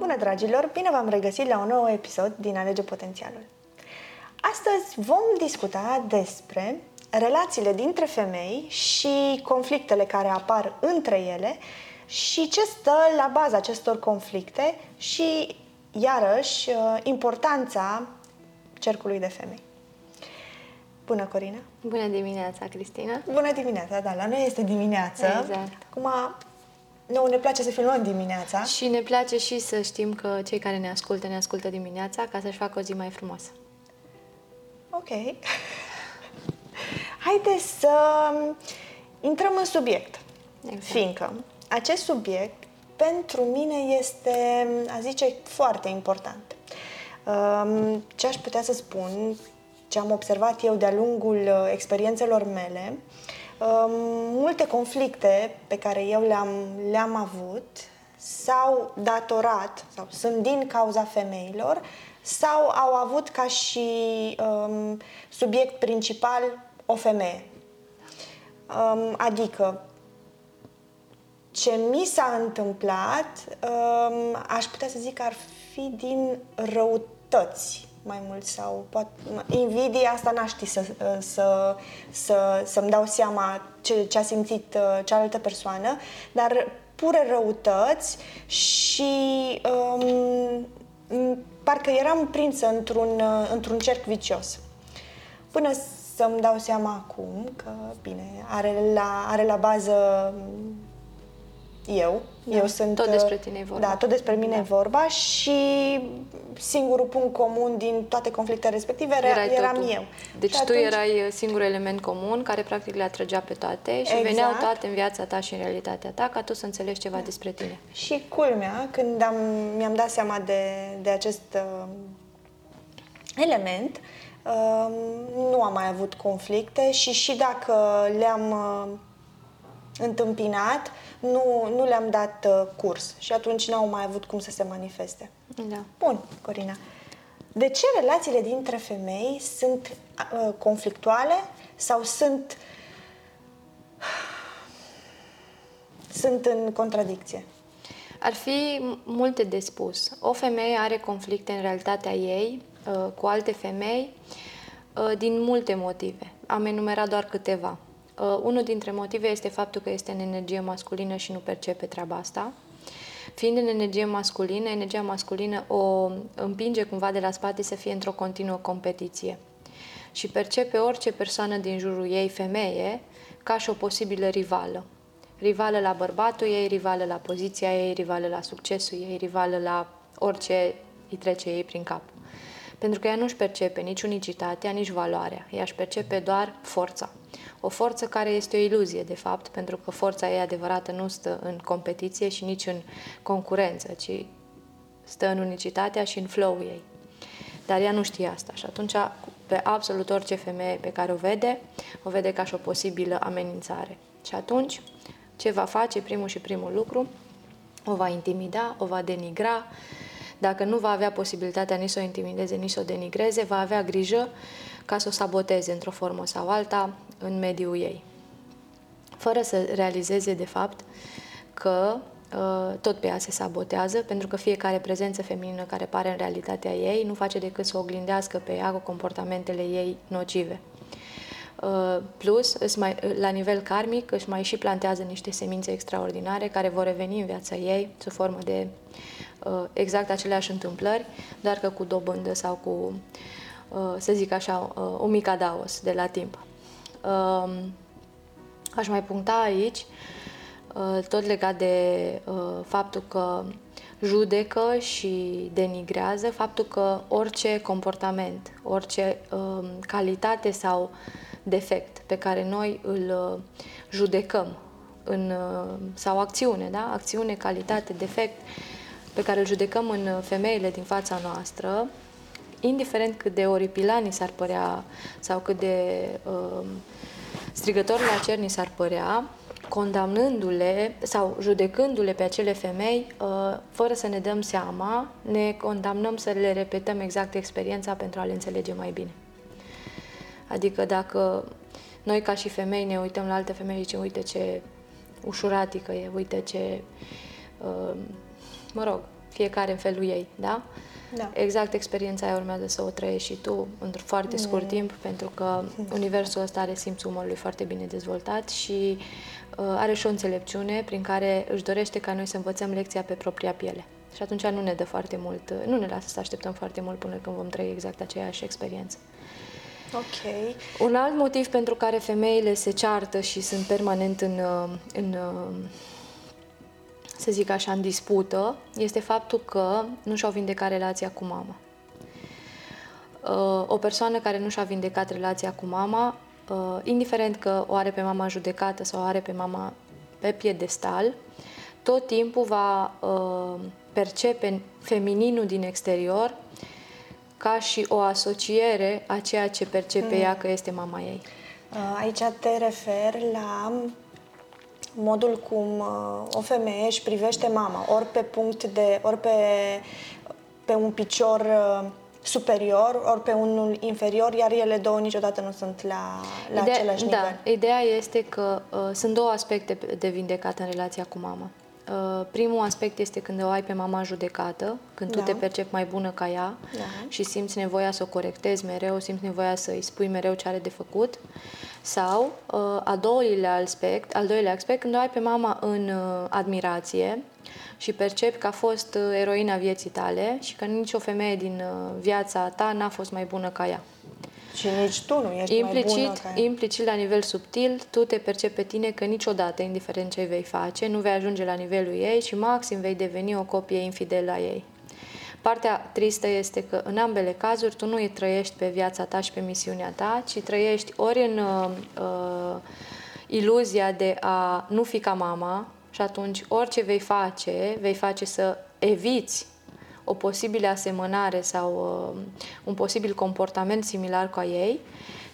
Bună, dragilor! Bine v-am regăsit la un nou episod din Alege Potențialul. Astăzi vom discuta despre relațiile dintre femei și conflictele care apar între ele și ce stă la baza acestor conflicte și, iarăși, importanța cercului de femei. Bună, Corina! Bună dimineața, Cristina! Bună dimineața, da, la noi este dimineață. Exact. Acum, nu, ne place să filmăm dimineața. Și ne place și să știm că cei care ne ascultă, ne ascultă dimineața ca să-și facă o zi mai frumoasă. Ok. Haideți să intrăm în subiect. Exact. Fiindcă acest subiect pentru mine este, a zice, foarte important. Um, Ce aș putea să spun, ce am observat eu de-a lungul uh, experiențelor mele, um, multe conflicte pe care eu le-am, le-am avut s-au datorat sau sunt din cauza femeilor sau au avut ca și um, subiect principal o femeie. Um, adică ce mi s-a întâmplat, um, aș putea să zic că ar fi din răutăți mai mult sau poate invidia asta n-aș ști să, să, să, să-mi dau seama ce, ce a simțit uh, cealaltă persoană, dar pure răutăți și um, parcă eram prinsă într-un, uh, într-un cerc vicios. Până să-mi dau seama acum că, bine, are la, are la bază eu. Da, eu sunt... tot despre tine e vorba. Da, tot despre mine Da. e vorba și singurul punct comun din toate conflictele respective era, Erai eram totul. eu. Deci Și tu atunci- erai singurul element comun care practic le atrăgea pe toate și Exact. veneau toate în viața ta și în realitatea ta ca tu să înțelegi ceva despre tine. Și culmea, când am, mi-am dat seama de, de acest uh, element, uh, nu am mai avut conflicte și și dacă le-am uh, întâmpinat, nu, nu le-am dat uh, curs și atunci n-au mai avut cum să se manifeste. Da. Bun, Corina. De ce relațiile dintre femei sunt uh, conflictuale sau sunt sunt în contradicție? Ar fi m- multe de spus. O femeie are conflicte în realitatea ei uh, cu alte femei uh, din multe motive. Am enumerat doar câteva. Uh, Unul dintre motive este faptul că este în energie masculină și nu percepe treaba asta. Fiind în energie masculină, energia masculină o împinge cumva de la spate să fie într-o continuă competiție și percepe orice persoană din jurul ei, femeie, ca și o posibilă rivală. Rivală la bărbatul ei, rivală la poziția ei, rivală la succesul ei, rivală la orice îi trece ei prin cap. Pentru că ea nu-și percepe nici unicitatea, nici valoarea. Ea își percepe doar forța. O forță care este o iluzie, de fapt, pentru că forța ei adevărată nu stă în competiție și nici în concurență, ci stă în unicitatea și în flow-ul ei. Dar ea nu știe asta și atunci pe absolut orice femeie pe care o vede, o vede ca și o posibilă amenințare. Și atunci, ce va face primul și primul lucru? O va intimida, o va denigra. Dacă nu va avea posibilitatea nici să o intimideze, nici să o denigreze, va avea grijă ca să o saboteze într-o formă sau alta în mediul ei fără să realizeze de fapt că uh, tot pe ea se sabotează, pentru că fiecare prezență feminină care pare în realitatea ei nu face decât să o oglindească pe ea cu comportamentele ei nocive. Uh, Plus, îți mai, la nivel karmic, își mai și plantează niște semințe extraordinare care vor reveni în viața ei sub formă de uh, exact aceleași întâmplări, doar că cu dobândă sau cu, uh, să zic așa, uh, un mic adaos de la timp. Um, Aș mai puncta aici, uh, tot legat de uh, faptul că judecă și denigrează, faptul că orice comportament, orice um, calitate sau defect pe care noi îl uh, judecăm în, uh, sau acțiune, da? acțiune, calitate, defect, pe care îl judecăm în uh, femeile din fața noastră, indiferent cât de oripilani s-ar părea sau cât de uh, strigător la cer ni s-ar părea, condamnându-le sau judecându-le pe acele femei, uh, fără să ne dăm seama, ne condamnăm să le repetăm exact experiența pentru a le înțelege mai bine. Adică dacă noi ca și femei ne uităm la alte femei și zicem, uite ce ușuratică e, uite ce, uh, mă rog, fiecare în felul ei, da? Da. Exact experiența aia urmează să o trăiești și tu într-un foarte scurt timp, pentru că universul ăsta are simțul umorului foarte bine dezvoltat și uh, are și o înțelepciune prin care își dorește ca noi să învățăm lecția pe propria piele. Și atunci nu ne dă foarte mult, nu ne lasă să așteptăm foarte mult până când vom trăi exact aceeași experiență. Ok. Un alt motiv pentru care femeile se ceartă și sunt permanent în, uh, în uh, să zic așa, în dispută, este faptul că nu și-au vindecat relația cu mama. Uh, o persoană care nu și-a vindecat relația cu mama, indiferent că o are pe mama judecată sau o are pe mama pe piedestal, tot timpul va percepe femininul din exterior ca și o asociere a ceea ce percepe mm. ea că este mama ei. Uh, aici te refer la modul cum uh, o femeie își privește mama, ori pe punct de, ori pe, pe un picior uh, superior, ori pe unul inferior, iar ele două niciodată nu sunt la, la Ideea, același da, nivel. Ideea este că uh, sunt două aspecte de vindecat în relația cu mama. Uh, primul aspect este când o ai pe mama judecată, când da. tu te percepi mai bună ca ea da. și simți nevoia să o corectezi mereu, simți nevoia să îi spui mereu ce are de făcut. Sau, uh, al doilea aspect, al doilea aspect, când o ai pe mama în uh, admirație și percepi că a fost eroina vieții tale și că nicio femeie din viața ta n-a fost mai bună ca ea. Și nici tu nu ești implicit, mai bună ca Implicit, la nivel subtil, tu te percepi pe tine că niciodată, indiferent ce vei face, nu vei ajunge la nivelul ei și maxim vei deveni o copie infidelă a ei. Partea tristă este că în ambele cazuri tu nu îi trăiești pe viața ta și pe misiunea ta, ci trăiești ori în uh, uh, iluzia de a nu fi ca mama și atunci orice vei face, vei face să eviți o posibilă asemănare sau uh, un posibil comportament similar cu a ei,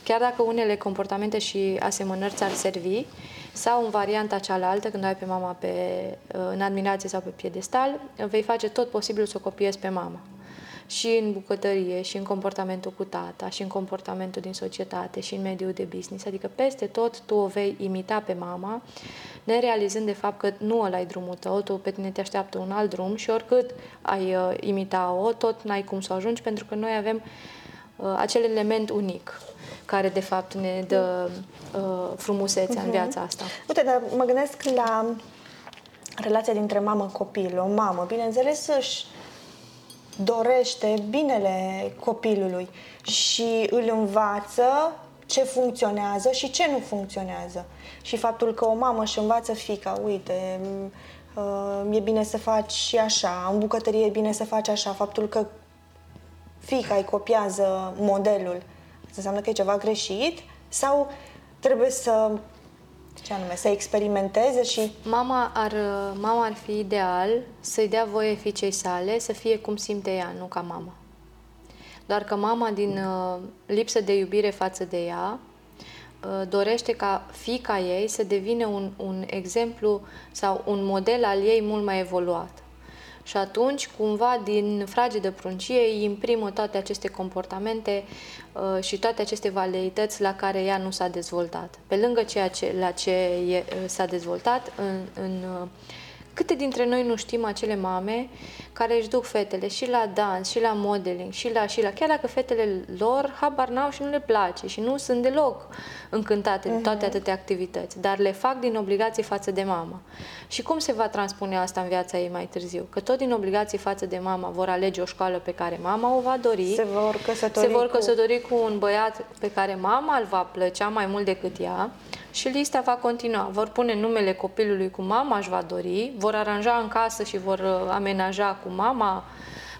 chiar dacă unele comportamente și asemănări ți-ar servi, sau în varianta cealaltă, când ai pe mama pe, uh, în admirație sau pe piedestal, vei face tot posibilul să o copiezi pe mama și în bucătărie, și în comportamentul cu tata, și în comportamentul din societate, și în mediul de business. Adică peste tot tu o vei imita pe mama, nerealizând de fapt că nu ăla ai drumul tău, tu pe tine te așteaptă un alt drum și oricât ai uh, imita-o, tot n-ai cum să ajungi, pentru că noi avem uh, acel element unic care de fapt ne dă uh, frumusețea uh-huh. în mhm. viața asta. Uite, dar mă gândesc la relația dintre mamă-copil. O mamă, bineînțeles, își dorește binele copilului și îl învață ce funcționează și ce nu funcționează. Și faptul că o mamă își învață fica, uite, uh, e bine să faci și așa, în bucătărie e bine să faci așa, faptul că fica îi copiază modelul, asta înseamnă că e ceva greșit sau trebuie să ce anume? Să experimenteze și... Mama ar, mama ar fi ideal să-i dea voie fiicei sale să fie cum simte ea, nu ca mama. Doar că mama, din uh, lipsă de iubire față de ea, uh, dorește ca fica ei să devină un, un exemplu sau un model al ei mult mai evoluat. Și atunci, cumva, din fragedă pruncie, îi imprimă toate aceste comportamente uh, și toate aceste valeități la care ea nu s-a dezvoltat. Pe lângă ceea ce, la ce e, uh, s-a dezvoltat în, în uh, Câte dintre noi nu știm acele mame care își duc fetele și la dans, și la modeling, și la, și la, chiar dacă fetele lor habar n-au și nu le place și nu sunt deloc încântate de toate mhm. atâtea activități, dar le fac din obligație față de mama. Și cum se va transpune asta în viața ei mai târziu? Că tot din obligație față de mama vor alege o școală pe care mama o va dori, se vor căsători, se vor căsători cu... cu un băiat pe care mama îl va plăcea mai mult decât ea și lista va continua. Vor pune numele copilului cu mama își va dori, vor aranja în casă și vor uh, amenaja cu mama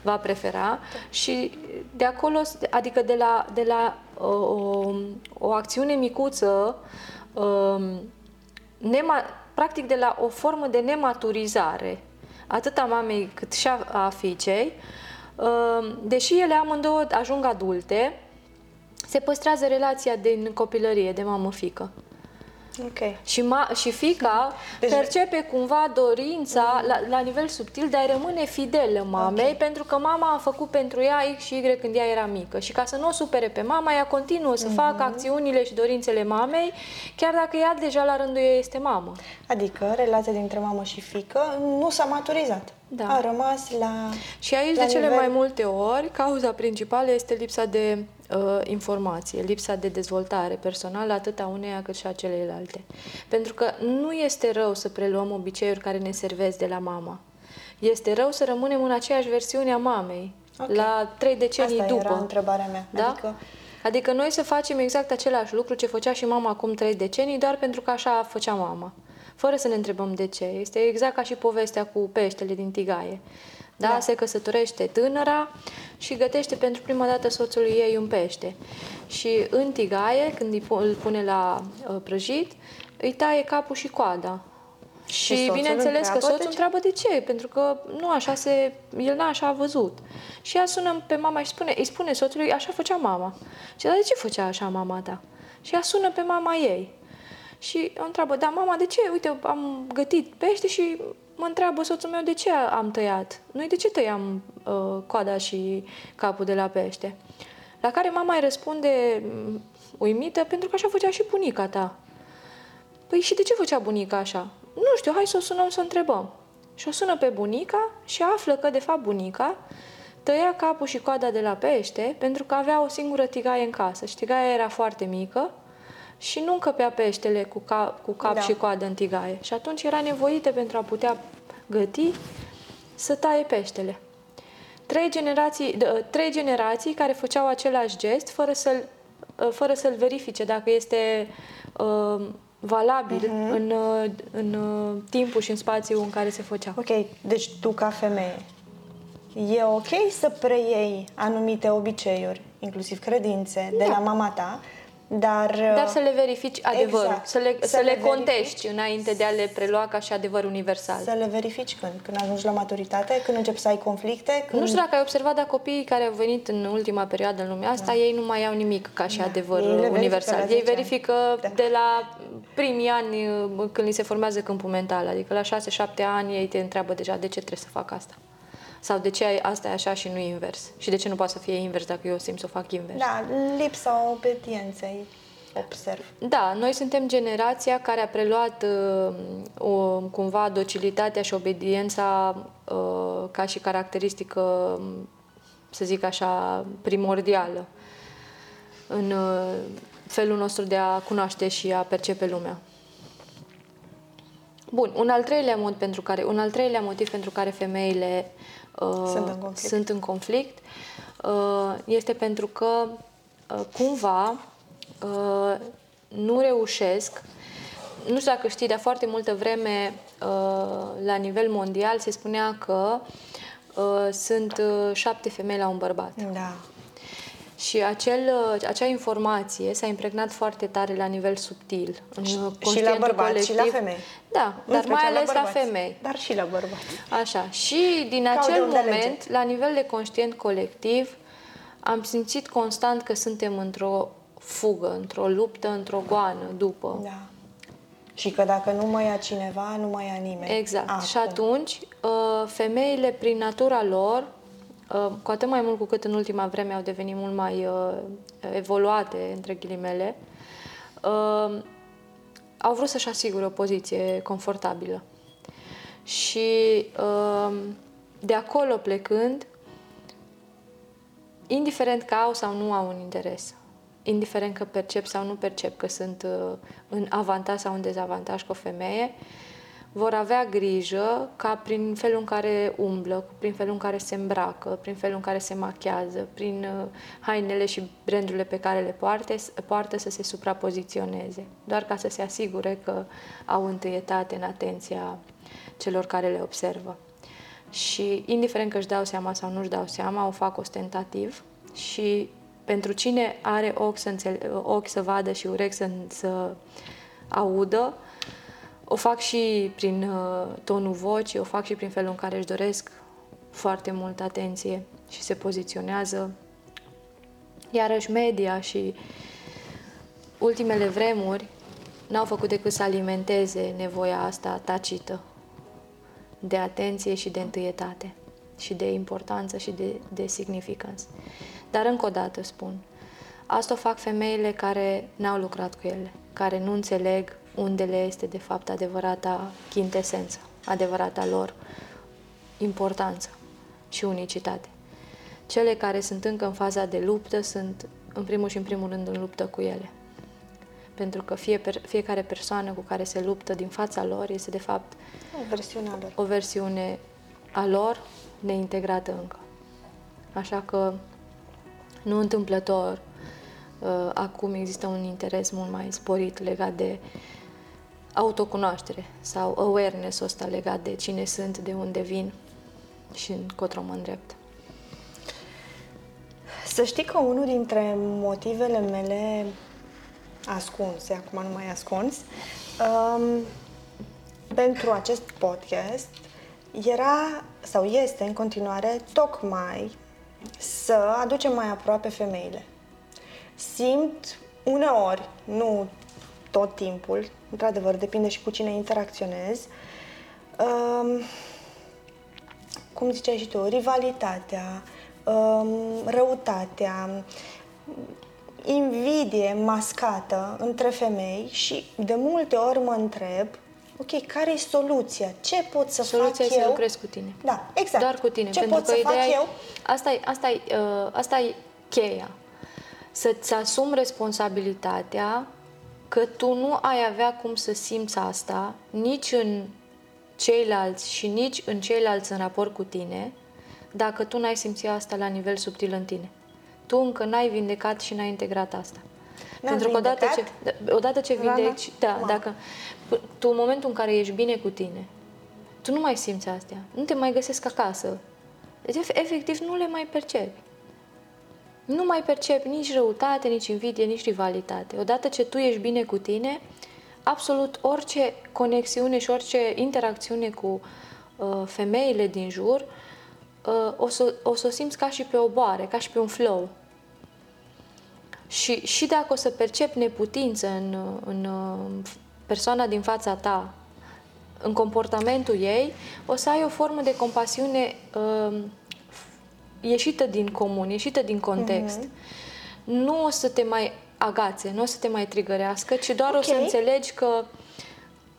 va prefera da. și de acolo, adică de la, de la o, o, o acțiune micuță, um, nema, practic de la o formă de nematurizare, atât a mamei cât și a, a fiicei, um, deși ele amândouă ajung adulte, se păstrează relația din copilărie, de mamă-fică. Ok. Și, ma- și fica Deci- percepe cumva dorința la, la nivel subtil de a rămâne fidelă mamei, Ok. pentru că mama a făcut pentru ea X și Y când ea era mică. Și ca să nu o supere pe mama, ea continuă să facă Mhm. acțiunile și dorințele mamei, chiar dacă ea deja la rândul ei este mamă. Adică relația dintre mamă și fică nu s-a maturizat. Da. A rămas la... Și aici, la de cele nivel- mai multe ori, cauza principală este lipsa de uh, informație, lipsa de dezvoltare personală, atât a uneia cât și a celeilalte. Pentru că nu este rău să preluăm obiceiuri care ne servesc de la mama. Este rău să rămânem în aceeași versiune a mamei, Ok. la trei decenii Asta după. era întrebarea mea. Da? Adică, Adică noi să facem exact același lucru ce făcea și mama acum trei decenii, doar pentru că așa făcea mama. Fără să ne întrebăm de ce. Este exact ca și povestea cu peștele din Tigaie. Da? Da. Se căsătorește tânăra și gătește pentru prima dată soțului ei un pește. Și în Tigaie, când îi pu- îl pune la uh, prăjit, îi taie capul și coada. Și, soțul bineînțeles că întreabă soțul de ce? întreabă de ce, pentru că nu așa se, el n-a așa văzut. Și ea sună pe mama și spune, îi spune soțului, așa făcea mama. Și dar de ce făcea așa mama ta? Și ea sună pe mama ei. Și o întreabă, da, mama, de ce? Uite, am gătit pește și mă întreabă soțul meu de ce am tăiat. Noi de ce tăiam uh, coada și capul de la pește? La care mama îi răspunde mm, uimită, pentru că așa făcea și bunica ta. Păi și de ce făcea bunica așa? Nu știu, hai să o sunăm să o întrebăm. Și o sună pe bunica și află că, de fapt, bunica tăia capul și coada de la pește pentru că avea o singură tigaie în casă. Și tigaia era foarte mică și nu încăpea peștele cu cap, cu cap Da. și coadă în tigaie. Și atunci era nevoită pentru a putea găti să taie peștele. Trei generații, d- trei generații care făceau același gest fără să-l, uh, fără să-l verifice dacă este uh, valabil Mhm. în, uh, în uh, timpul și în spațiul în care se făcea. ok, deci tu ca femeie, e ok să preiei anumite obiceiuri, inclusiv credințe, de Da. la mama ta, dar... Dar să le verifici adevărul, Exact. să le, să Să le, le contești verifici. înainte de a le prelua ca și adevăr universal. Să le verifici când? Când ajungi la maturitate? Când începi să ai conflicte? Când... Nu știu dacă ai observat, dar copiii care au venit în ultima perioadă în lumea asta, ei nu mai au nimic ca și adevăr Da. Ei le verifică universal. la Ei 10 ani. verifică Da. de la primii ani uh, când li se formează câmpul mental, adică la 6-7 ani ei te întreabă deja de ce trebuie să fac asta. Sau de ce ai- asta e așa și nu invers. Și de ce nu poate să fie invers dacă eu simt să o fac invers. Da, lipsa obedienței, observ. Da, noi suntem generația care a preluat uh, o, cumva docilitatea și obediența uh, ca și caracteristică, um, să zic așa, primordială în uh, felul nostru de a cunoaște și a percepe lumea. Bun, un al treilea mod pentru care, un al treilea motiv pentru care femeile uh, Sunt în conflict. sunt în conflict uh, este pentru că uh, cumva uh, nu reușesc nu știu dacă știi, de foarte multă vreme uh, la nivel mondial se spunea că uh, sunt uh, șapte femei la un bărbat. Da. Și acel, uh, acea informație s-a impregnat foarte tare la nivel subtil. În Și la conștientul bărbați și la colectiv. femei. Da, În dar special mai ales la, bărbați. femei. Dar și la bărbați. Așa. Și din Ca de acel unde moment, alege. la nivel de conștient colectiv, am simțit constant că suntem într-o fugă, într-o luptă, într-o goană după. Da. Și că dacă nu mă ia cineva, nu mă ia nimeni. Exact. Acum. Și atunci, uh, femeile, prin natura lor, uh, cu atât mai mult cu cât în ultima vreme au devenit mult mai uh, evoluate, între ghilimele, uh, au vrut să-și asigure o poziție confortabilă. Și uh, de acolo plecând, indiferent că au sau nu au un interes, indiferent că percep sau nu percep că sunt uh, în avantaj sau în dezavantaj cu o femeie, vor avea grijă ca prin felul în care umblă, prin felul în care se îmbracă, prin felul în care se machează, prin uh, hainele și brandurile pe care le poartă, poartă să se suprapoziționeze, doar ca să se asigure că au întâietate în atenția celor care le observă. Și indiferent că își dau seama sau nu își dau seama, o fac ostentativ și pentru cine are ochi să, înțele- ochi să vadă și urechi să, să audă, o fac și prin uh, tonul vocii, o fac și prin felul în care își doresc foarte multă atenție și se poziționează. Iarăși media și ultimele vremuri n-au făcut decât să alimenteze nevoia asta tacită de atenție și de întâietate și de importanță și de, de significance. Dar încă o dată spun, asta o fac femeile care n-au lucrat cu ele, care nu înțeleg unde le este de fapt adevărata chintesență, adevărata lor importanță și unicitate. Cele care sunt încă în faza de luptă sunt în primul și în primul rând în luptă cu ele. Pentru că fie, fiecare persoană cu care se luptă din fața lor este de fapt o versiune a lor, o versiune a lor neintegrată încă. Așa că nu întâmplător uh, acum există un interes mult mai sporit legat de autocunoaștere sau awareness-ul ăsta legat de cine sunt, de unde vin și încotro mă îndrept. Să știi că unul dintre motivele mele ascunse, acum nu mai ascuns, um, pentru acest podcast era sau este în continuare tocmai să aducem mai aproape femeile. Simt uneori, nu tot timpul, într-adevăr, depinde și cu cine interacționez, um, cum ziceai și tu, rivalitatea, um, răutatea, invidie mascată între femei și de multe ori mă întreb ok, care e soluția? Ce pot să soluția fac eu? Soluția să lucrezi cu tine. Da, exact. Doar cu tine. Ce pentru pot că să ideea fac e, eu? Asta e, asta, e, uh, asta e cheia. Să-ți asumi responsabilitatea că tu nu ai avea cum să simți asta nici în ceilalți și nici în ceilalți în raport cu tine dacă tu n-ai simțit asta la nivel subtil în tine. Tu încă n-ai vindecat și n-ai integrat asta. N-am Pentru că odată ce, vindecat? odată ce Rana? vindeci, da, Ma. dacă tu în momentul în care ești bine cu tine, tu nu mai simți astea, nu te mai găsesc acasă. Deci, ef- efectiv, nu le mai percepi. Nu mai percepi nici răutate, nici invidie, nici rivalitate. Odată ce tu ești bine cu tine, absolut orice conexiune și orice interacțiune cu uh, femeile din jur uh, o, să, o să o simți ca și pe o boare, ca și pe un flow. Și, și dacă o să percepi neputință în, în uh, persoana din fața ta, în comportamentul ei, o să ai o formă de compasiune uh, ieșită din comun, ieșită din context. Mm-hmm. Nu o să te mai agațe, nu o să te mai trigărească, ci doar okay. o să Ok. înțelegi că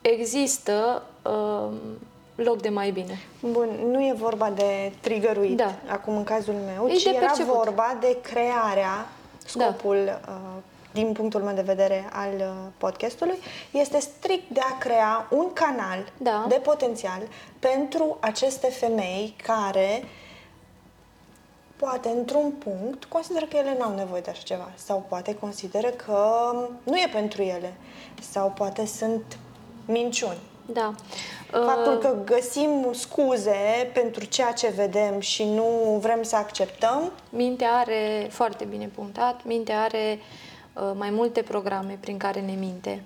există uh, loc de mai bine. Bun, nu e vorba de trigăruit Da. acum în cazul meu, E ci de era perceput. vorba de crearea, scopul, uh, din punctul meu de vedere, al uh, podcastului, este strict de a crea un canal Da. de potențial pentru aceste femei care poate într-un punct consideră că ele n-au nevoie de așa ceva sau poate consideră că nu e pentru ele sau poate sunt minciuni. Da. Faptul Uh, că găsim scuze pentru ceea ce vedem și nu vrem să acceptăm, Mintea are, foarte bine punctat, mintea are uh, mai multe programe prin care ne minte.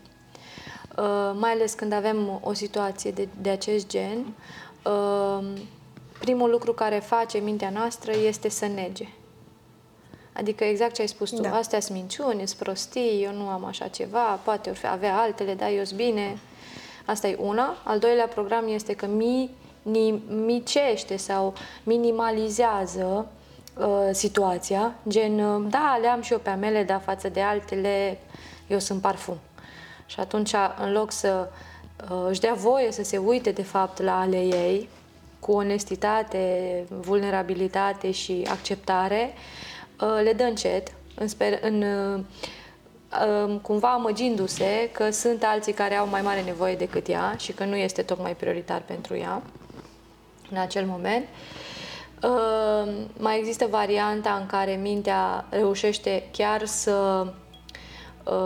Uh, mai ales când avem o situație de, de acest gen, uh, primul lucru care face mintea noastră este să nege. Adică exact ce ai spus tu, Da. astea sunt minciuni, sunt prostii, eu nu am așa ceva, poate or fi avea altele, dar eu sunt bine. Asta e una. Al doilea program este că micește sau minimalizează uh, situația, gen, uh, da, le am și eu pe a mele, dar față de altele, eu sunt parfum. Și atunci, în loc să uh, își dea voie să se uite, de fapt, la ale ei, cu onestitate, vulnerabilitate și acceptare, uh, le dă încet, în, sper, în uh, um, cumva amăgindu-se că sunt alții care au mai mare nevoie decât ea și că nu este tocmai prioritar pentru ea în acel moment. Uh, mai există varianta în care mintea reușește chiar să uh,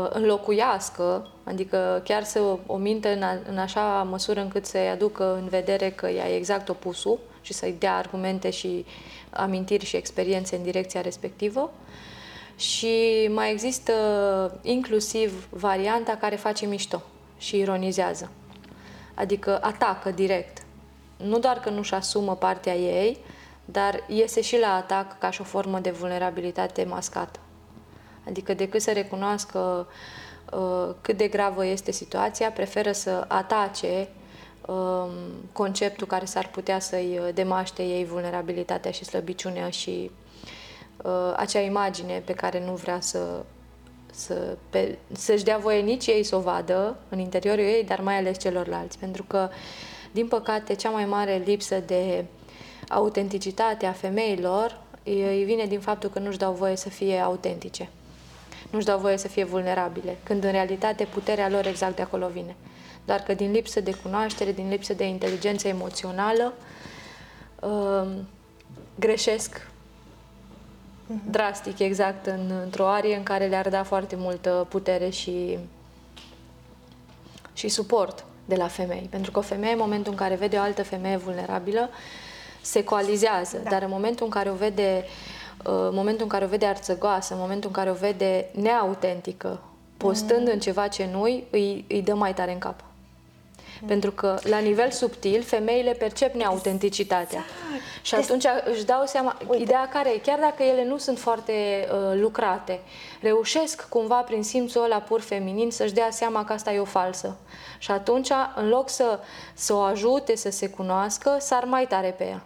înlocuiască, adică chiar să o minte în, a, în așa măsură încât să-i aducă în vedere că ea e exact opusul și să-i dea argumente și amintiri și experiențe în direcția respectivă. Și mai există inclusiv varianta care face mișto și ironizează. Adică atacă direct. Nu doar că nu-și asumă partea ei, dar iese și la atac ca și o formă de vulnerabilitate mascată. Adică decât să recunoască uh, cât de gravă este situația, preferă să atace um, conceptul care s-ar putea să-i demaște ei vulnerabilitatea și slăbiciunea și uh, acea imagine pe care nu vrea să, să pe, să-și dea voie nici ei să o vadă în interiorul ei, dar mai ales celorlalți. Pentru că, din păcate, cea mai mare lipsă de autenticitate a femeilor îi vine din faptul că nu-și dau voie să fie autentice. Nu-și dau voie să fie vulnerabile, când în realitate puterea lor exact de acolo vine. Doar că din lipsă de cunoaștere, din lipsă de inteligență emoțională, uh, greșesc uh-huh. drastic, exact, în, într-o arie în care le-ar da foarte multă putere și, și suport de la femei. Pentru că o femeie, în momentul în care vede o altă femeie vulnerabilă, se coalizează, da. dar în momentul în care o vede uh, în momentul în care o vede arțăgoasă, în momentul în care o vede neautentică, postând mm. în ceva ce nu-i, îi, îi dă mai tare în cap. Mm. Pentru că, la nivel subtil, femeile percep neautenticitatea. Exact. Și atunci își dau seama, Uite. ideea care e, chiar dacă ele nu sunt foarte uh, lucrate, reușesc cumva prin simțul ăla pur feminin să-și dea seama că asta e o falsă. Și atunci, în loc să, să o ajute să se cunoască, sar mai tare pe ea.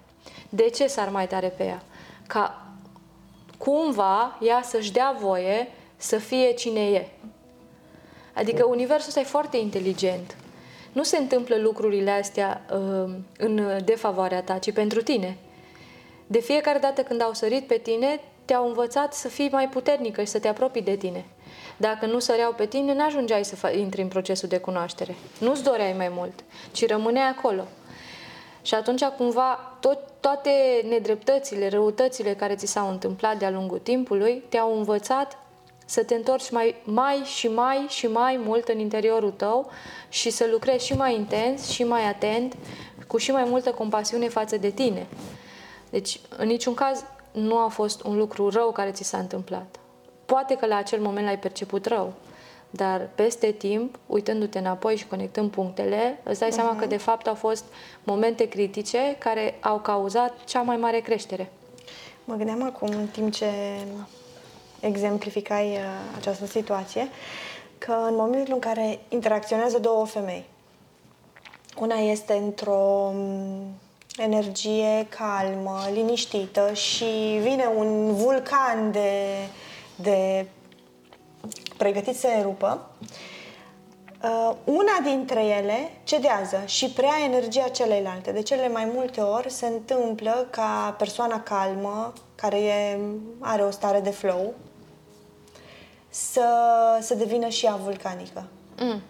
De ce sar mai tare pe ea? Ca cumva ea să-și dea voie să fie cine e. Adică universul ăsta e foarte inteligent. Nu se întâmplă lucrurile astea uh, în defavoarea ta, ci pentru tine. De fiecare dată când au sărit pe tine, te-au învățat să fii mai puternică și să te apropii de tine. Dacă nu săreau pe tine, n-ajungeai să intri în procesul de cunoaștere. Nu-ți doreai mai mult, ci rămâneai acolo. Și atunci, cumva, tot, toate nedreptățile, răutățile care ți s-au întâmplat de-a lungul timpului te-au învățat să te întorci mai, mai și mai și mai mult în interiorul tău și să lucrezi și mai intens și mai atent, cu și mai multă compasiune față de tine. Deci, în niciun caz, nu a fost un lucru rău care ți s-a întâmplat. Poate că la acel moment l-ai perceput rău, dar peste timp, uitându-te înapoi și conectând punctele, îți dai uh-huh. seama că mhm. de fapt au fost momente critice care au cauzat cea mai mare creștere. Mă gândeam acum, în timp ce exemplificai uh, această situație, că în momentul în care interacționează două femei, una este într-o mm, energie calmă, liniștită și vine un vulcan de, de pregătit să erupă, uh, una dintre ele cedează și prea energia celeilalte. De cele mai multe ori se întâmplă ca persoana calmă, care e, are o stare de flow, să, să devină și ea vulcanică. Mm.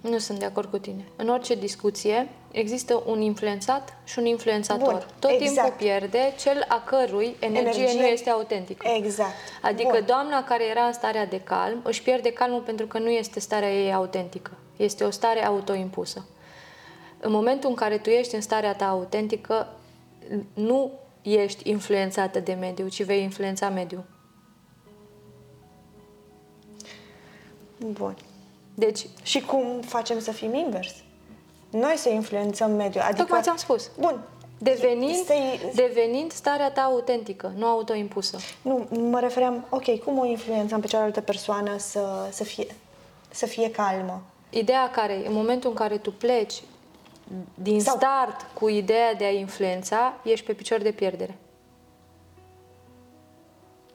Nu sunt de acord cu tine. În orice discuție există un influențat și un influențator. Bun, Tot exact. timpul pierde cel a cărui energie, energie nu este autentică. Exact. Adică Bun. doamna care era în starea de calm își pierde calmul pentru că nu este starea ei autentică. Este o stare autoimpusă. În momentul în care tu ești în starea ta autentică, nu ești influențată de mediu, ci vei influența mediul. Bun. Deci, și cum facem să fim invers? Noi să influențăm mediul. Adică... Tocmai ți-am spus. Bun. Devenind, este... devenind starea ta autentică, nu autoimpusă. Nu, mă refeream, ok, cum o influențăm pe cealaltă persoană să, să, fie, să fie calmă? Ideea care, în momentul în care tu pleci din Sau... start cu ideea de a influența, ești pe picior de pierdere.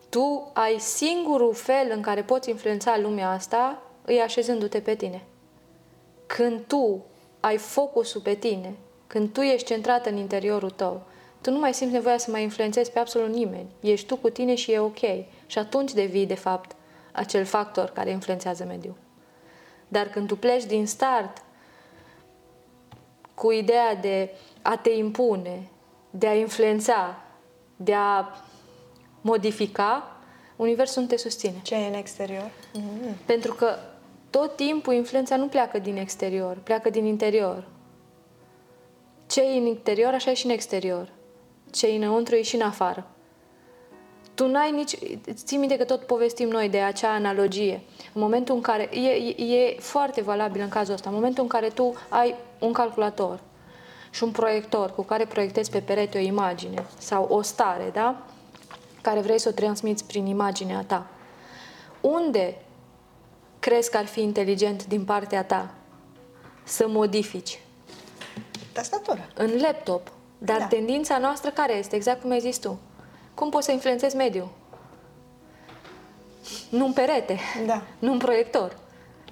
Tu ai singurul fel în care poți influența lumea asta îi așezându-te pe tine. Când tu ai focusul pe tine, când tu ești centrat în interiorul tău, tu nu mai simți nevoia să mai influențezi pe absolut nimeni. Ești tu cu tine și e ok. Și atunci devii, de fapt, acel factor care influențează mediul. Dar când tu pleci din start cu ideea de a te impune, de a influența, de a modifica, Universul nu te susține. Ce e în exterior? Mm-hmm. Pentru că tot timpul influența nu pleacă din exterior, pleacă din interior. Ce e în interior, așa e și în exterior. Ce e înăuntru, e și în afară. Tu n-ai nici... Ții minte că tot povestim noi de acea analogie. În momentul în care... E, e foarte valabil în cazul ăsta. În momentul în care tu ai un calculator și un proiector cu care proiectezi pe perete o imagine sau o stare, da? Care vrei să o transmiți prin imaginea ta. Unde crezi că ar fi inteligent din partea ta să modifici? Tastatura. În laptop. Dar Da. tendința noastră care este? Exact cum ai zis tu. Cum poți să influențezi mediul? Nu în perete, Da. nu în proiector,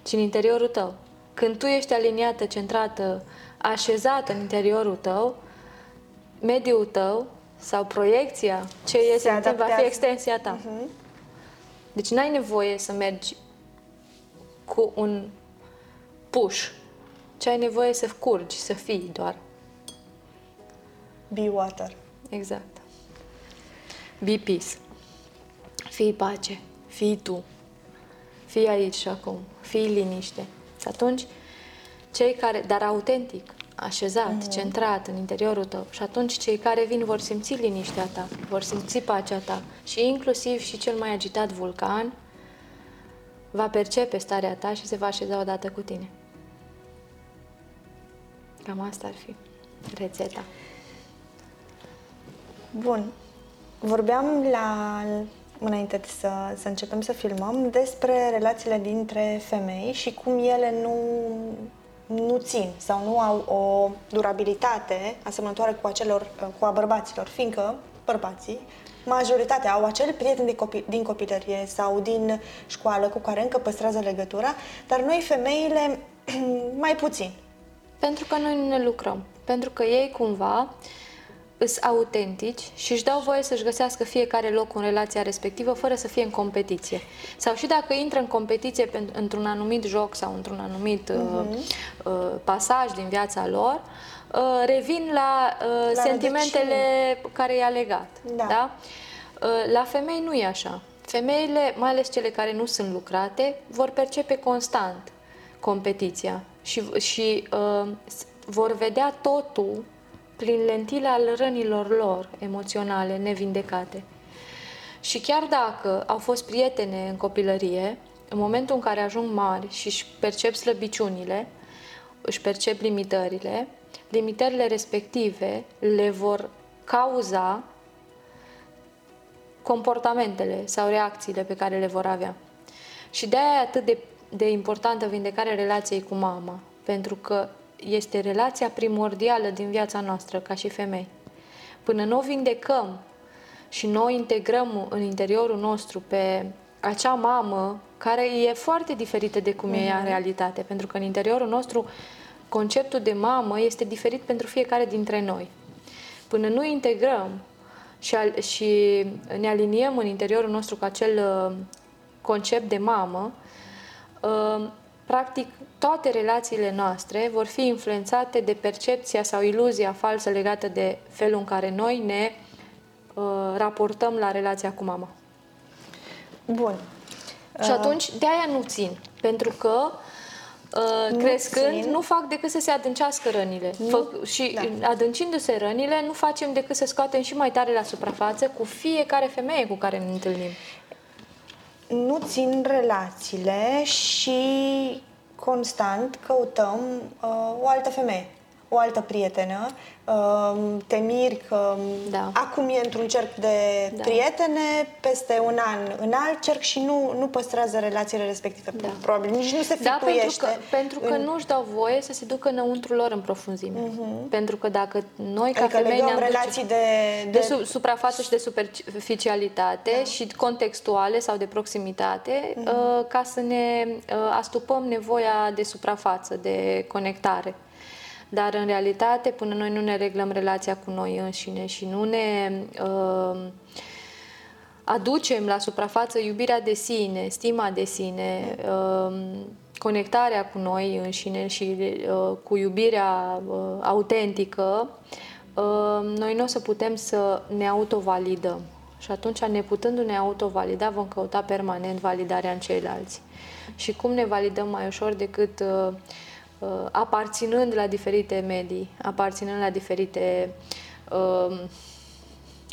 ci în interiorul tău. Când tu ești aliniată, centrată, așezată în interiorul tău, mediul tău sau proiecția ce iese în tine va fi adaptează. extensia ta. Deci n-ai nevoie să mergi cu un push, ci ai nevoie să curgi, să fii doar. Be water. Exact. Be peace. Fii pace. Fii tu. Fii aici și acum. Fii liniște. Și atunci, cei care, dar autentic, așezat, centrat în interiorul tău, și atunci cei care vin vor simți liniștea ta, vor simți pacea ta și inclusiv și cel mai agitat vulcan va percepe starea ta și se va așeza odată cu tine. Cam asta ar fi rețeta. Bun. Vorbeam la înainte să, să începem să filmăm despre relațiile dintre femei și cum ele nu, nu țin sau nu au o durabilitate asemănătoare cu, acelor, cu a bărbaților, fiindcă bărbații majoritatea au acel prieten de copil, din copilărie sau din școală cu care încă păstrează legătura, dar noi femeile mai puțin. Pentru că noi nu ne lucrăm. Pentru că ei cumva îs autentici și își dau voie să-și găsească fiecare loc în relația respectivă fără să fie în competiție. Sau și dacă intră în competiție pen- într-un anumit joc sau într-un anumit uh, uh, pasaj din viața lor, uh, revin la, uh, La sentimentele care i-a legat. Da. Da? Uh, La femei nu e așa. Femeile, mai ales cele care nu sunt lucrate, vor percepe constant competiția și, și uh, s- vor vedea totul prin lentile al rănilor lor emoționale nevindecate. Și chiar dacă au fost prietene în copilărie, în momentul în care ajung mari și își percep slăbiciunile, își percep limitările, limitările respective le vor cauza comportamentele sau reacțiile pe care le vor avea. Și de aia e atât de, de importantă vindecarea relației cu mama, pentru că este relația primordială din viața noastră ca și femei. Până nu o vindecăm și nu o integrăm în interiorul nostru pe acea mamă care e foarte diferită de cum e ea în realitate, pentru că în interiorul nostru conceptul de mamă este diferit pentru fiecare dintre noi. Până nu integrăm și, al, și ne aliniem în interiorul nostru cu acel uh, concept de mamă, uh, practic toate relațiile noastre vor fi influențate de percepția sau iluzia falsă legată de felul în care noi ne uh, raportăm la relația cu mama. Bun. Și atunci, de aia nu țin. Pentru că uh, Nu crescând, țin. nu fac decât să se adâncească rănile. Fă, și Da. adâncindu-se rănile, nu facem decât să scoatem și mai tare la suprafață cu fiecare femeie cu care ne întâlnim. Nu țin relațiile și constant căutăm uh, o altă femeie, o altă prietenă. Uh, te miri că Da. acum e într-un cerc de Da. prietene, peste un an în alt cerc și nu, nu păstrează relațiile respective. Da. Probabil nici nu se Da, pentru fituiește. că, pentru că în- nu-și dau voie să se ducă înăuntru lor în profunzime. Pentru că dacă noi ca Adică femei legăm ne-am duce- relații de, de sub, suprafață și de superficialitate da. și contextuale sau de proximitate Mhm. uh, ca să ne uh, astupăm nevoia de suprafață, de conectare. Dar în realitate, până noi nu ne reglăm relația cu noi înșine și nu ne uh, aducem la suprafață iubirea de sine, stima de sine, uh, conectarea cu noi înșine și uh, cu iubirea uh, autentică, uh, noi nu o să putem să ne autovalidăm. Și atunci, neputându-ne autovalida, vom căuta permanent validarea în ceilalți. Și cum ne validăm mai ușor decât uh, uh, aparținând la diferite medii, aparținând la diferite uh,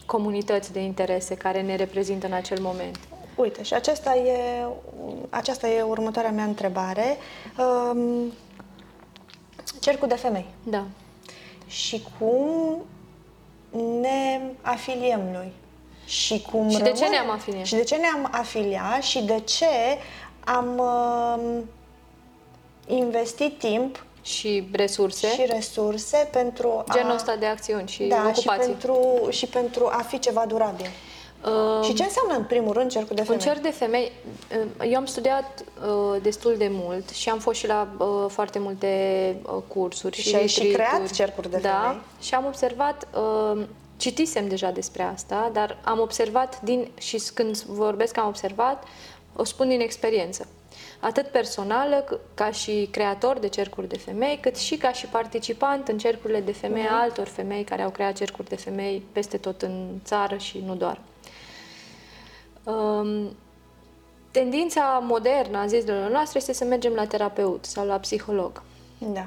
comunități de interese care ne reprezintă în acel moment. Uite, și aceasta e, aceasta e următoarea mea întrebare. Um, cercul de femei. Da. Și cum ne afiliem lui? Și cum Și de ce rămânem- ne-am afiliat? Și de ce ne-am afiliat și de ce am uh, investit timp și resurse. și resurse pentru a... Genul ăsta de acțiuni și da, ocupații. Și pentru, și pentru a fi ceva durabil. Uh, și ce înseamnă, în primul rând, cercul de femei? Un cerc de femei, uh, eu am studiat uh, destul de mult și am fost și la uh, foarte multe uh, cursuri și, și ai și creat cercuri de da, femei. și am observat, uh, citisem deja despre asta, dar am observat din, și când vorbesc am observat, o spun din experiență atât personală ca și creator de cercuri de femei, cât și ca și participant în cercurile de femei uh-huh. altor femei care au creat cercuri de femei peste tot în țară și nu doar. Um, tendința modernă a zilelor noastre este să mergem la terapeut sau la psiholog. Da.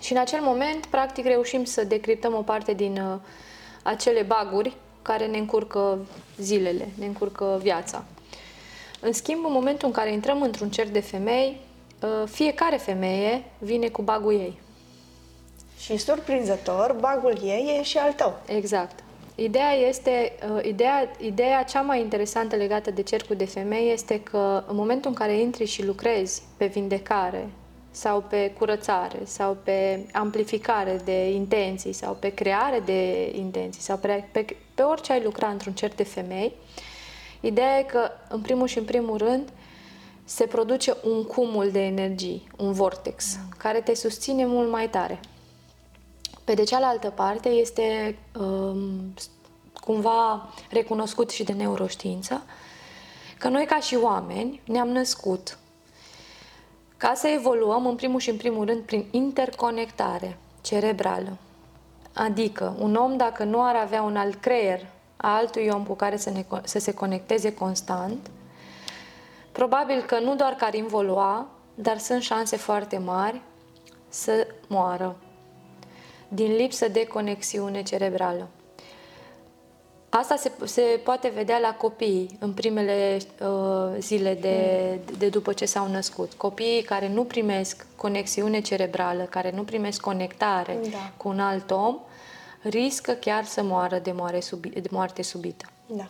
Și în acel moment, practic, reușim să decriptăm o parte din uh, acele baguri care ne încurcă zilele, ne încurcă viața. În schimb, în momentul în care intrăm într-un cerc de femei, uh, fiecare femeie vine cu bagul ei. Și surprinzător, bagul ei e și al tău. Exact. Ideea este, uh, ideea, ideea cea mai interesantă legată de cercul de femei este că în momentul în care intri și lucrezi pe vindecare sau pe curățare sau pe amplificare de intenții sau pe creare de intenții sau pe, pe, pe orice ai lucra într-un cerc de femei, ideea e că în primul și în primul rând se produce un cumul de energii, un vortex, care te susține mult mai tare. Pe de cealaltă parte, este um, cumva recunoscut și de neuroștiință că noi, ca și oameni, ne-am născut ca să evoluăm, în primul și în primul rând, prin interconectare cerebrală. Adică, un om, dacă nu ar avea un alt creier a altui om cu care să, ne, să se conecteze constant, probabil că nu doar că ar involua, dar sunt șanse foarte mari să moară din lipsă de conexiune cerebrală. Asta se, se poate vedea la copii în primele uh, zile de, de după ce s-au născut. Copiii care nu primesc conexiune cerebrală, care nu primesc conectare da. cu un alt om, riscă chiar să moară de, moare subi, de moarte subită. Da.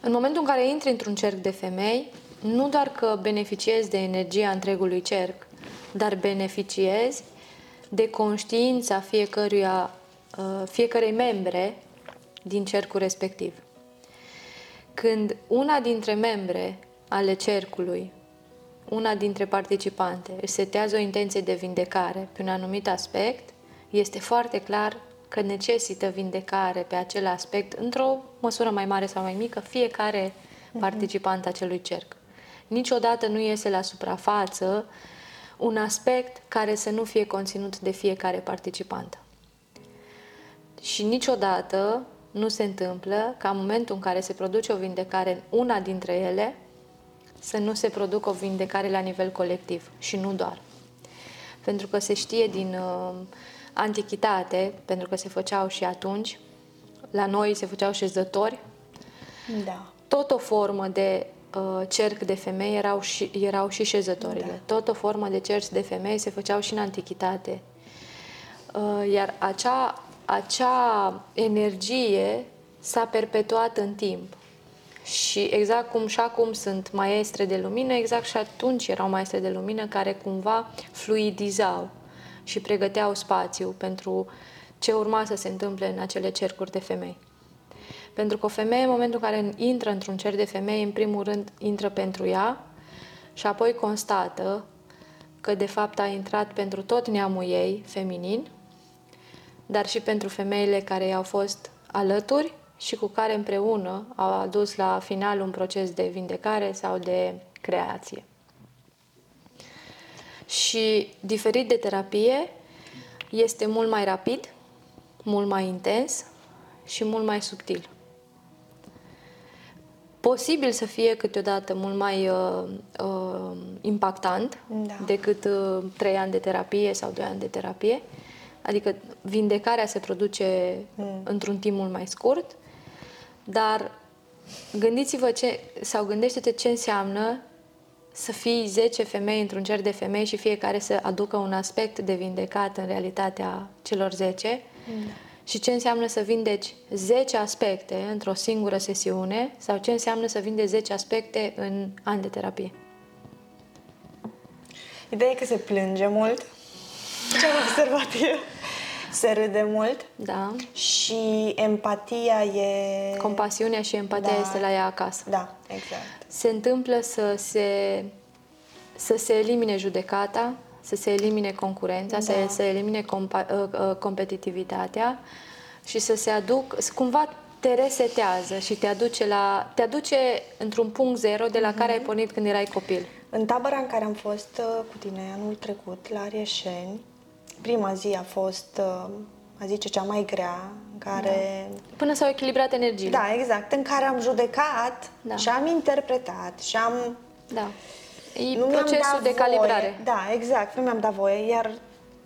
În momentul în care intri într-un cerc de femei, nu doar că beneficiezi de energia întregului cerc, dar beneficiezi de conștiința fiecăruia, uh, fiecarei membre din cercul respectiv. Când una dintre membre ale cercului, una dintre participante, își setează o intenție de vindecare pe un anumit aspect, este foarte clar că necesită vindecare pe acel aspect într-o măsură mai mare sau mai mică fiecare mhm. participant acelui cerc. Niciodată nu iese la suprafață un aspect care să nu fie conținut de fiecare participant. Și niciodată nu se întâmplă ca în momentul în care se produce o vindecare în una dintre ele, să nu se producă o vindecare la nivel colectiv și nu doar. Pentru că se știe din uh, antichitate, pentru că se făceau și atunci, la noi se făceau șezători, da. tot o formă de uh, cerc de femei erau și, erau și șezătorile. Da. Tot o formă de cerc de femei se făceau și în antichitate. Uh, iar acea acea energie s-a perpetuat în timp. Și exact cum și acum sunt maestre de lumină, exact și atunci erau maestre de lumină care cumva fluidizau și pregăteau spațiu pentru ce urma să se întâmple în acele cercuri de femei. Pentru că o femeie, în momentul în care intră într-un cer de femei, în primul rând intră pentru ea și apoi constată că de fapt a intrat pentru tot neamul ei feminin dar și pentru femeile care i-au fost alături și cu care împreună au adus la final un proces de vindecare sau de creație. Și diferit de terapie, este mult mai rapid, mult mai intens și mult mai subtil. Posibil să fie câteodată mult mai uh, uh, impactant da. decât uh, 3 ani de terapie sau 2 ani de terapie, Adică vindecarea se produce mm. într-un timp mult mai scurt, dar gândiți-vă ce, sau gândește-te ce înseamnă să fii 10 femei într-un cer de femei și fiecare să aducă un aspect de vindecat în realitatea celor 10 mm. și ce înseamnă să vindeci 10 aspecte într-o singură sesiune sau ce înseamnă să vindeci 10 aspecte în an de terapie. Ideea e că se plânge mult. Ce am observat eu? Se râde mult. Da. Și empatia e... Compasiunea și empatia Da. este la ea acasă. Da, exact. Se întâmplă să se, să se elimine judecata, să se elimine concurența, să Da. se elimine compa, uh, uh, competitivitatea și să se aduc, să cumva te resetează și te aduce, la, te aduce într-un punct zero de la Mhm. care ai pornit când erai copil. În tabăra în care am fost uh, cu tine anul trecut, la Arieșeni, prima zi a fost, uh, a zice, cea mai grea, în care... Până s-au echilibrat energiile. Da, exact, în care am judecat Da. și am interpretat și am... Da. E nu mi-am procesul dat de calibrare. Voie. Da, exact, nu mi-am dat voie, iar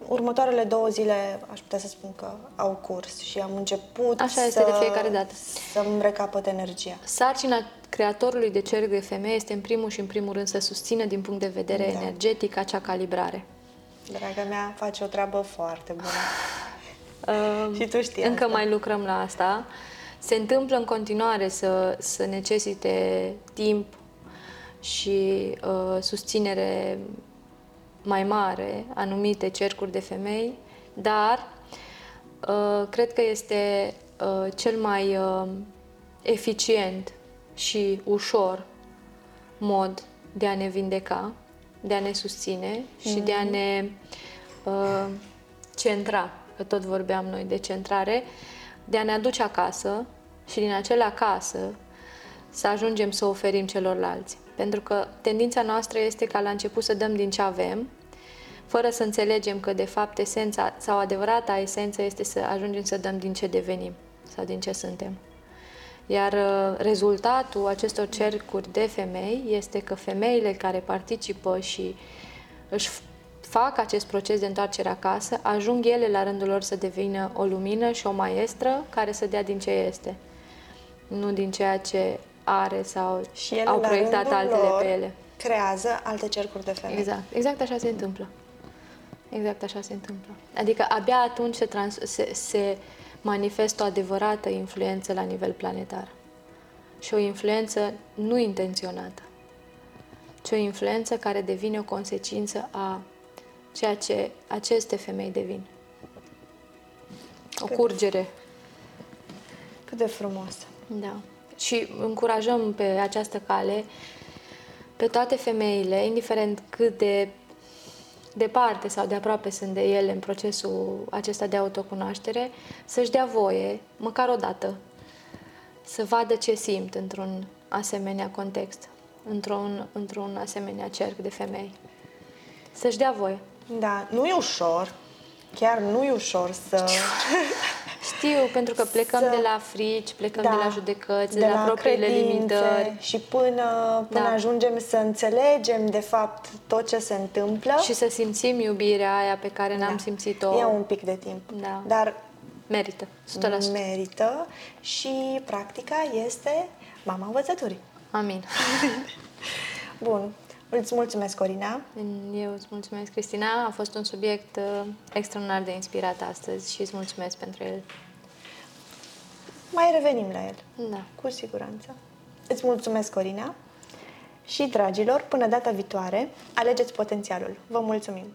următoarele două zile, aș putea să spun că au curs și am început Așa este să, de fiecare dată. să-mi recapăt energia. Sarcina creatorului de cerc de femeie este în primul și în primul rând să susțină din punct de vedere Da. energetic acea calibrare. Draga mea, face o treabă foarte bună. Uh, Și tu știi Încă asta. mai lucrăm la asta. Se întâmplă în continuare să, să necesite timp și uh, susținere mai mare anumite cercuri de femei, dar uh, cred că este uh, cel mai uh, eficient și ușor mod de a ne vindeca, de a ne susține și de a ne uh, centra, că tot vorbeam noi de centrare, de a ne aduce acasă și din acele acasă să ajungem să oferim celorlalți. Pentru că tendința noastră este ca la început să dăm din ce avem, fără să înțelegem că de fapt esența sau adevărata esență este să ajungem să dăm din ce devenim sau din ce suntem. Iar uh, rezultatul acestor cercuri de femei este că femeile care participă și își f- fac acest proces de întoarcere acasă, ajung ele la rândul lor să devină o lumină și o maestră care să dea din ce este, nu din ceea ce are sau Și ele, au la proiectat rândul altele lor, pe ele. creează alte cercuri de femei. Exact, exact așa se întâmplă. Exact așa se întâmplă. Adică abia atunci se, trans- se, se manifestă o adevărată influență la nivel planetar. Și o influență nu intenționată, ci o influență care devine o consecință a ceea ce aceste femei devin. O curgere. Cât de frumos. Da. Și încurajăm pe această cale pe toate femeile, indiferent cât de departe sau de aproape sunt de ele în procesul acesta de autocunoaștere, să-și dea voie, măcar o dată, să vadă ce simt într-un asemenea context, într-un, într-un asemenea cerc de femei. Să-și dea voie. Da, nu e ușor. Chiar nu e ușor să... Știu, pentru că plecăm Să- de la frici, plecăm de la judecăți, de, de la, propriile credințe limitări. Și până, până Da. ajungem să înțelegem, de fapt, tot ce se întâmplă, Și să simțim iubirea aia pe care n-am da, simțit-o. E un pic de timp. Da. Dar Merită, 100%. merită și practica este mama învățăturii. Amin. Bun. Îți mulțumesc, Corina. Eu îți mulțumesc, Cristina. A fost un subiect uh, extraordinar de inspirat astăzi și îți mulțumesc pentru el. Mai revenim la el. Da. Cu siguranță. Îți mulțumesc, Corina. Și, dragilor, până data viitoare, alegeți potențialul. Vă mulțumim!